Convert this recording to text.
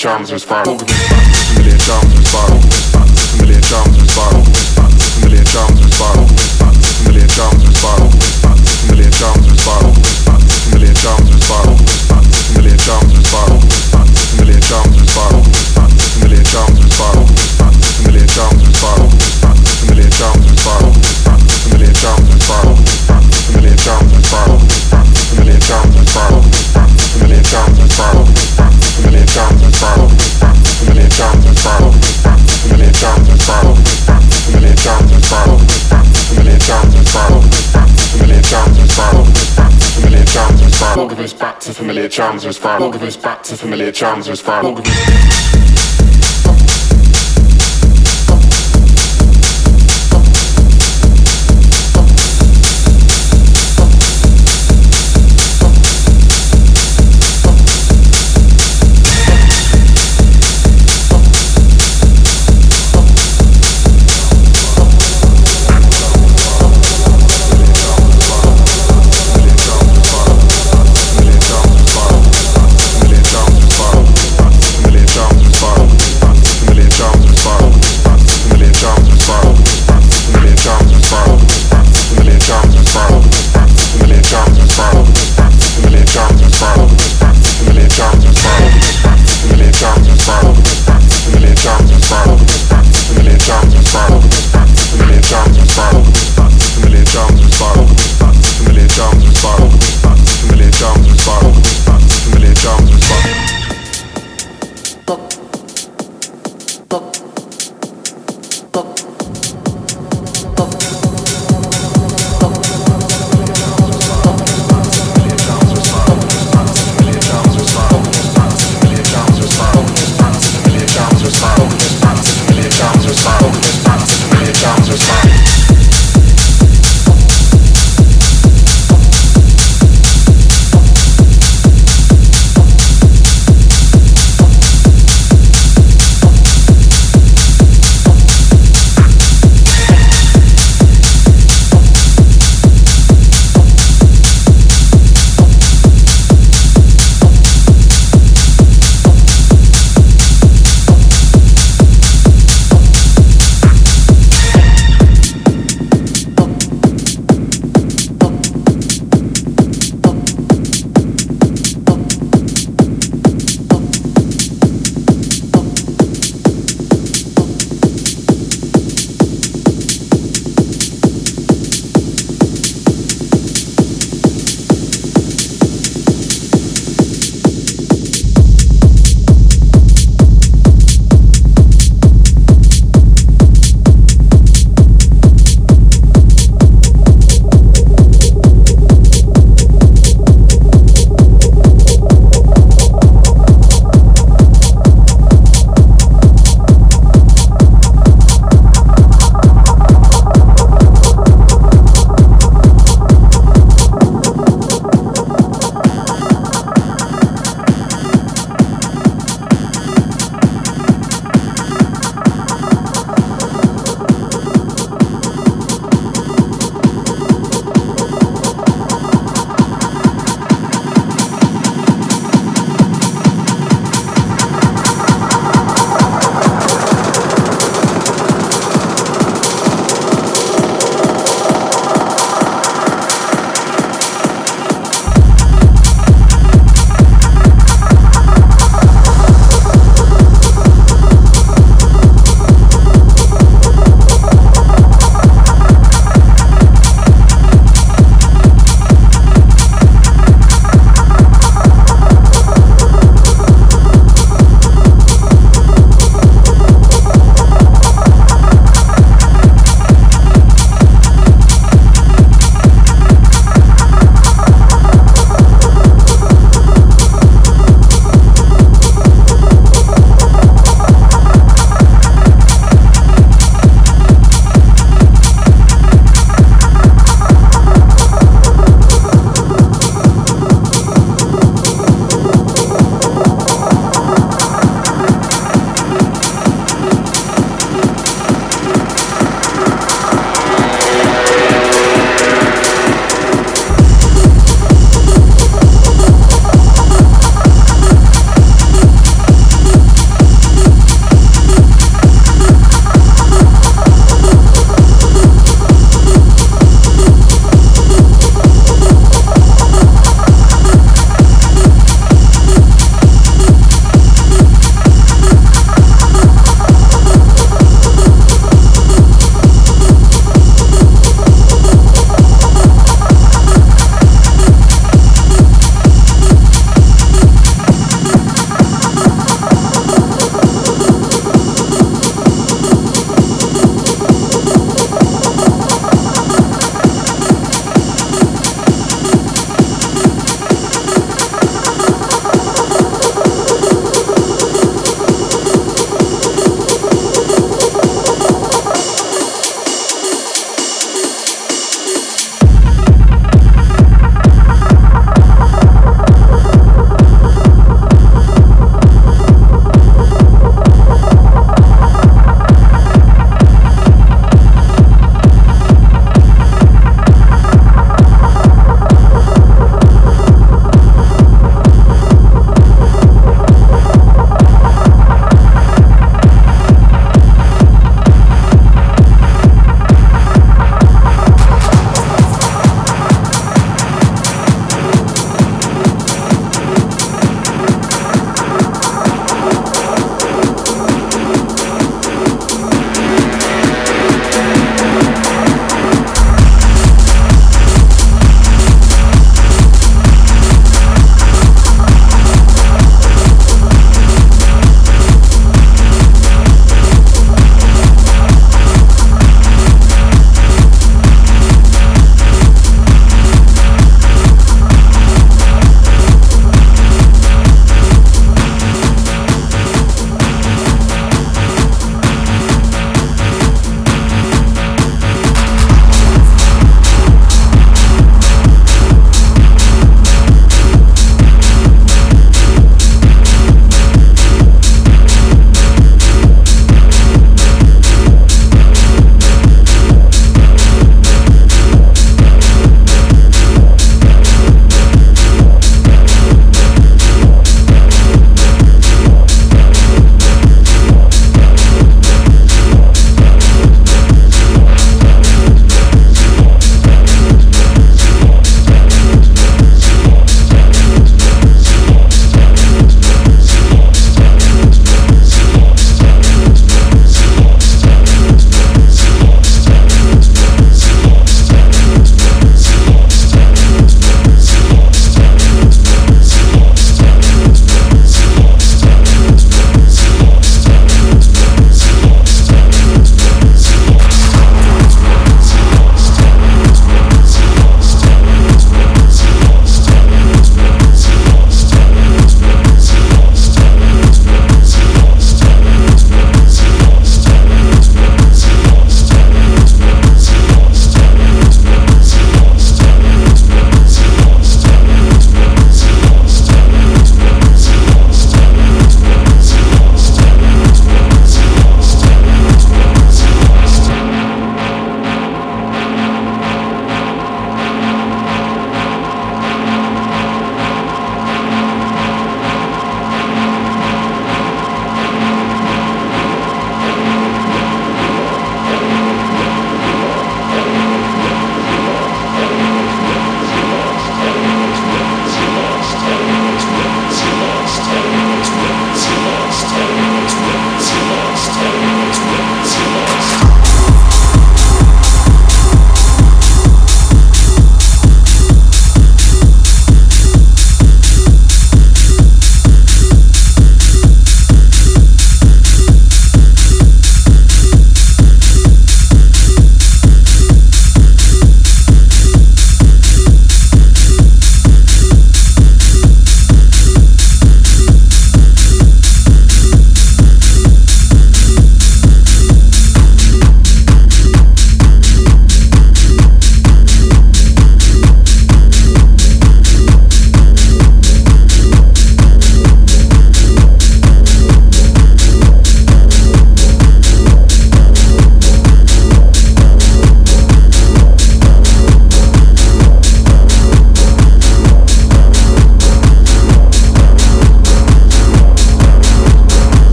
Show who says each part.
Speaker 1: charms was fine. challenge was fine.